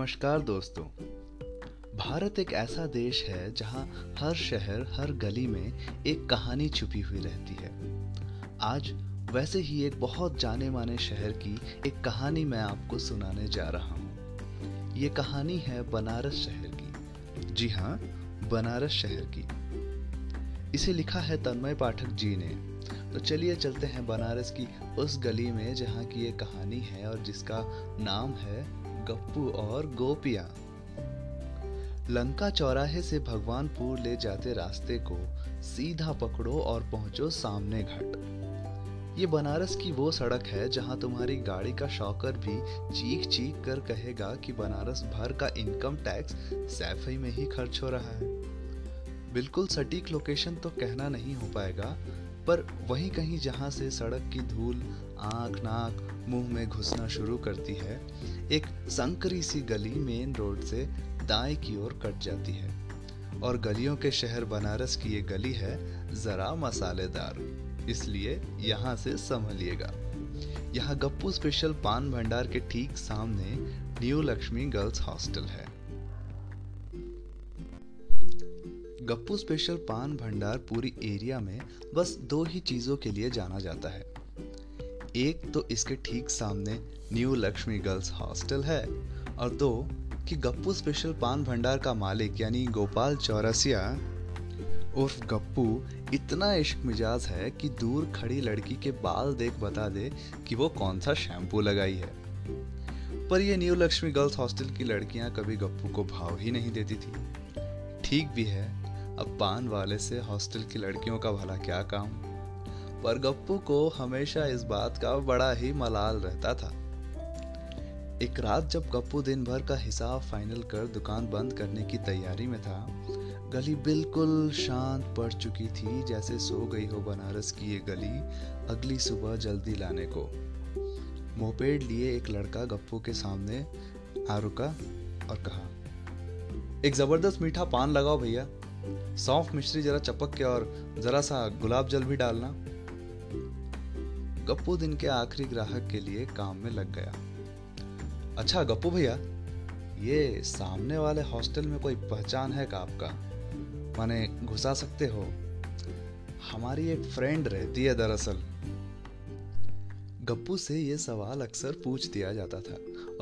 नमस्कार दोस्तों। भारत एक ऐसा देश है जहाँ हर शहर, हर गली में एक कहानी छुपी हुई रहती है। आज वैसे ही एक बहुत जाने माने शहर की एक कहानी मैं आपको सुनाने जा रहा हूँ। ये कहानी है बनारस शहर की। जी हाँ बनारस शहर की। इसे लिखा है तन्मय पाठक जी ने। तो चलिए चलते हैं बनारस की उस गली में जहाँ की ये कहानी है और जिसका नाम है गप्पू और गोपिया। लंका चौराहे से भगवानपुर ले जाते रास्ते को सीधा पकड़ो और पहुंचो सामने घाट। ये बनारस की वो सड़क है जहाँ तुम्हारी गाड़ी का शौकर भी चीख चीख कर कहेगा कि बनारस भर का इनकम टैक्स सैफई में ही खर्च हो रहा है। बिल्कुल सटीक लोकेशन तो कहना नहीं हो पाएगा पर वहीं कहीं जहाँ से सड़क की धूल आँख नाक मुँह में घुसना शुरू करती है, एक संकरी सी गली मेन रोड से दाएँ की ओर कट जाती है। और गलियों के शहर बनारस की ये गली है जरा मसालेदार, इसलिए यहाँ से संभलिएगा यहाँ गप्पू स्पेशल पान भंडार के ठीक सामने न्यू लक्ष्मी गर्ल्स हॉस्टल है। गप्पू स्पेशल पान भंडार पूरी एरिया में बस दो ही चीज़ों के लिए जाना जाता है। एक तो इसके ठीक सामने न्यू लक्ष्मी गर्ल्स हॉस्टल है और दो, कि गप्पू स्पेशल पान भंडार का मालिक यानी गोपाल चौरसिया उर्फ़ गप्पू, इतना इश्क मिजाज है कि दूर खड़ी लड़की के बाल देख बता दे कि वो कौन सा शैम्पू लगाई है। पर ये न्यू लक्ष्मी गर्ल्स हॉस्टल की लड़कियाँ कभी गप्पू को भाव ही नहीं देती थी। ठीक भी है अब पान वाले से हॉस्टल की लड़कियों का भला क्या काम? पर गप्पू को हमेशा इस बात का बड़ा ही मलाल रहता था। एक रात जब गप्पू दिन भर का हिसाब फाइनल कर दुकान बंद करने की तैयारी में था, गली बिल्कुल शांत पड़ चुकी थी, जैसे सो गई हो बनारस की ये गली अगली सुबह जल्दी लाने को। मोपेड लिए एक लड़का गप्पू के सामने आ रुका और कहा, एक ज़बरदस्त मीठा पान लगाओ भैया। सौंफ मिश्री जरा चपक के और जरा सा गुलाब जल भी डालना। गप्पू दिन के आखिरी ग्राहक के लिए काम में लग गया। अच्छा गप्पू भैया, ये सामने वाले हॉस्टल में कोई पहचान है का आपका? माने घुसा सकते हो? हमारी एक फ्रेंड रहती है दरअसल। गप्पू से ये सवाल अक्सर पूछ दिया जाता था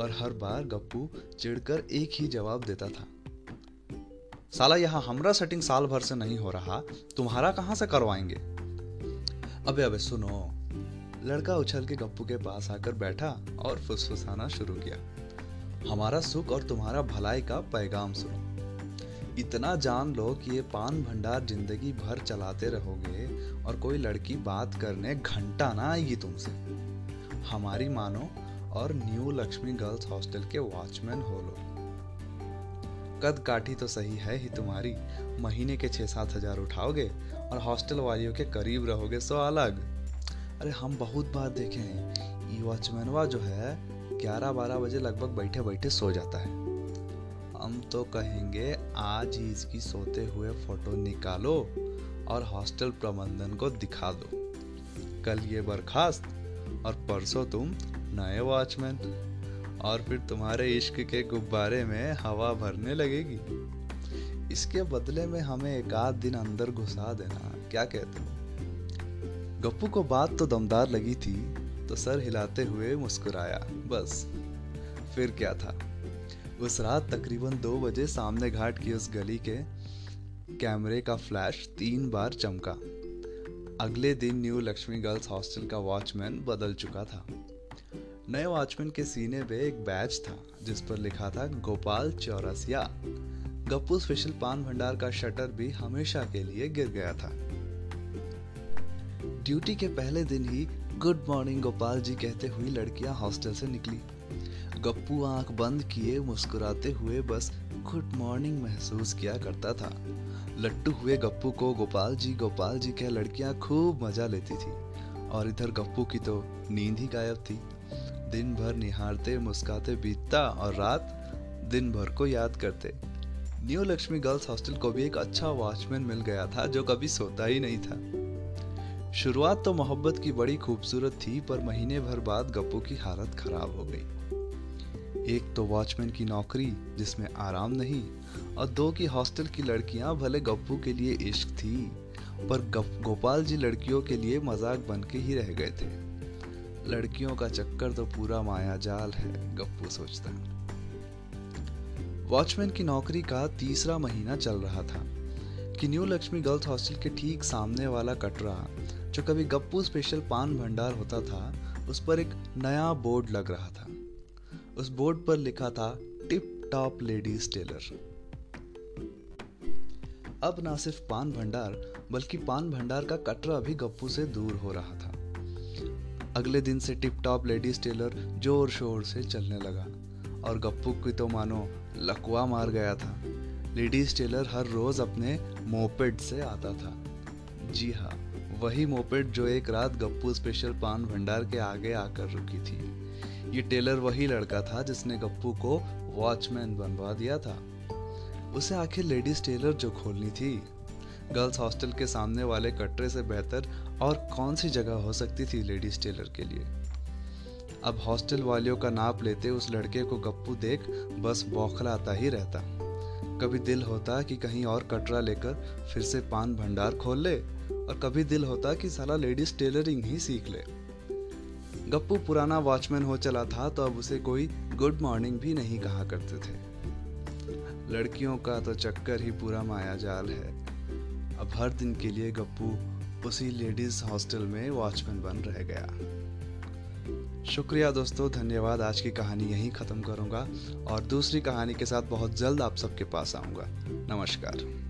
और हर बार गप्पू चिढ़कर एक ही जवाब देता था। साला, यहाँ हमरा सेटिंग साल भर से नहीं हो रहा, तुम्हारा कहाँ से करवाएँगे? अबे अबे, सुनो। लड़का उछल के गप्पू के पास आकर बैठा और फुसफुसाना शुरू किया। हमारा सुख और तुम्हारा भलाई का पैगाम सुनो। इतना जान लो कि ये पान भंडार ज़िंदगी भर चलाते रहोगे और कोई लड़की बात करने घंटा ना आएगी तुमसे। हमारी मानो और न्यू लक्ष्मी गर्ल्स हॉस्टल के वॉचमैन हो लो। कद काठी तो सही है ही तुम्हारी। महीने के छह सात हज़ार उठाओगे और हॉस्टल वालियों के करीब रहोगे सो अलग। अरे हम बहुत बार देखे हैं। ये वॉचमैनवा जो है ग्यारह बारह बजे लगभग बैठे बैठे सो जाता है। हम तो कहेंगे, आज ही इसकी सोते हुए फ़ोटो निकालो और हॉस्टल प्रबंधन को दिखा दो। कल ये बर्खास्त और परसों तुम नए वॉचमैन। और फिर तुम्हारे इश्क के गुब्बारे में हवा भरने लगेगी। इसके बदले में हमें एक आध दिन अंदर घुसा देना, क्या कहते हो? गप्पू को बात तो दमदार लगी थी तो सर हिलाते हुए मुस्कुराया, बस। फिर क्या था? उस रात तकरीबन दो बजे सामने घाट की उस गली के कैमरे का फ्लैश तीन बार चमका। अगले दिन न्यू लक्ष्मी गर्ल्स हॉस्टल का वॉचमैन बदल चुका था। नए वॉचमैन के सीने पे एक बैच था, जिस पर लिखा था, गोपाल चौरसिया। गप्पू स्पेशल पान भंडार का शटर भी हमेशा के लिए गिर गया था। ड्यूटी के पहले दिन ही गुड मॉर्निंग गोपाल जी कहते हुए लड़कियाँ हॉस्टल से निकली। गप्पू आँख बंद किए मुस्कुराते हुए बस गुड मॉर्निंग महसूस किया करता था। लट्टू हुए गप्पू को गोपाल जी गोपाल जी कह लड़कियाँ खूब मज़ा लेती थी, और इधर गप्पू की तो नींद ही गायब थी। दिन भर निहारते, मुस्काते, बीतता और रात दिन भर को याद करते। न्यू लक्ष्मी गर्ल्स हॉस्टल को भी एक अच्छा वॉचमैन मिल गया था, जो कभी सोता ही नहीं था। शुरुआत तो मोहब्बत की बड़ी खूबसूरत थी, पर महीने भर बाद गप्पू की हालत खराब हो गई। एक तो वॉचमैन की नौकरी, जिसमें आराम नहीं, और दो की हॉस्टल की लड़कियाँ भले गप्पू के लिए इश्क थी, पर गोपाल जी लड़कियों के लिए मज़ाक बन के ही रह गए थे। लड़कियों का चक्कर तो पूरा माया जाल है, गप्पू सोचता। वॉचमैन की नौकरी का तीसरा महीना चल रहा था, कि न्यू लक्ष्मी गर्ल्स हॉस्टल के ठीक सामने वाला कटरा जो कभी गप्पू स्पेशल पान भंडार होता था, उस पर एक नया बोर्ड लग रहा था। उस बोर्ड पर लिखा था, टिप टॉप लेडीज़ टेलर। अब ना सिर्फ़ पान भंडार, बल्कि पान भंडार का कटरा भी गप्पू से दूर हो रहा था। अगले दिन से टिप टॉप लेडीज़ टेलर ज़ोर शोर से चलने लगा। और गप्पू की तो मानो लकवा मार गया था। लेडीज़ टेलर हर रोज अपने मोपेड से आता था। जी हाँ वही मोपेड जो एक रात गप्पू स्पेशल पान भंडार के आगे आकर रुकी थी। ये टेलर वही लड़का था जिसने गप्पू को वॉचमैन बनवा दिया था। उसे आखिर लेडीज़ टेलर जो खोलनी थी गर्ल्स हॉस्टल के सामने वाले कटरे से बेहतर और कौन सी जगह हो सकती थी लेडीज़ टेलर के लिए? अब हॉस्टल वालियों का नाप लेते उस लड़के को गप्पू देख बस बौखलाता ही रहता। कभी दिल होता कि कहीं और कटरा लेकर फिर से पान भंडार खोल ले और कभी दिल होता कि साला लेडीज़ टेलरिंग ही सीख ले। गप्पू पुराना वॉचमैन हो चला था तो अब उसे कोई गुड मॉर्निंग भी नहीं कहा करते थे। लड़कियों का तो चक्कर ही पूरा माया जाल है। अब हर दिन के लिए गप्पू उसी लेडीज़ हॉस्टल में वॉचमैन बन रह गया। शुक्रिया दोस्तों, धन्यवाद। आज की कहानी यहीं ख़त्म करूँगा और दूसरी कहानी के साथ बहुत जल्द आप सबके पास आऊँगा। नमस्कार।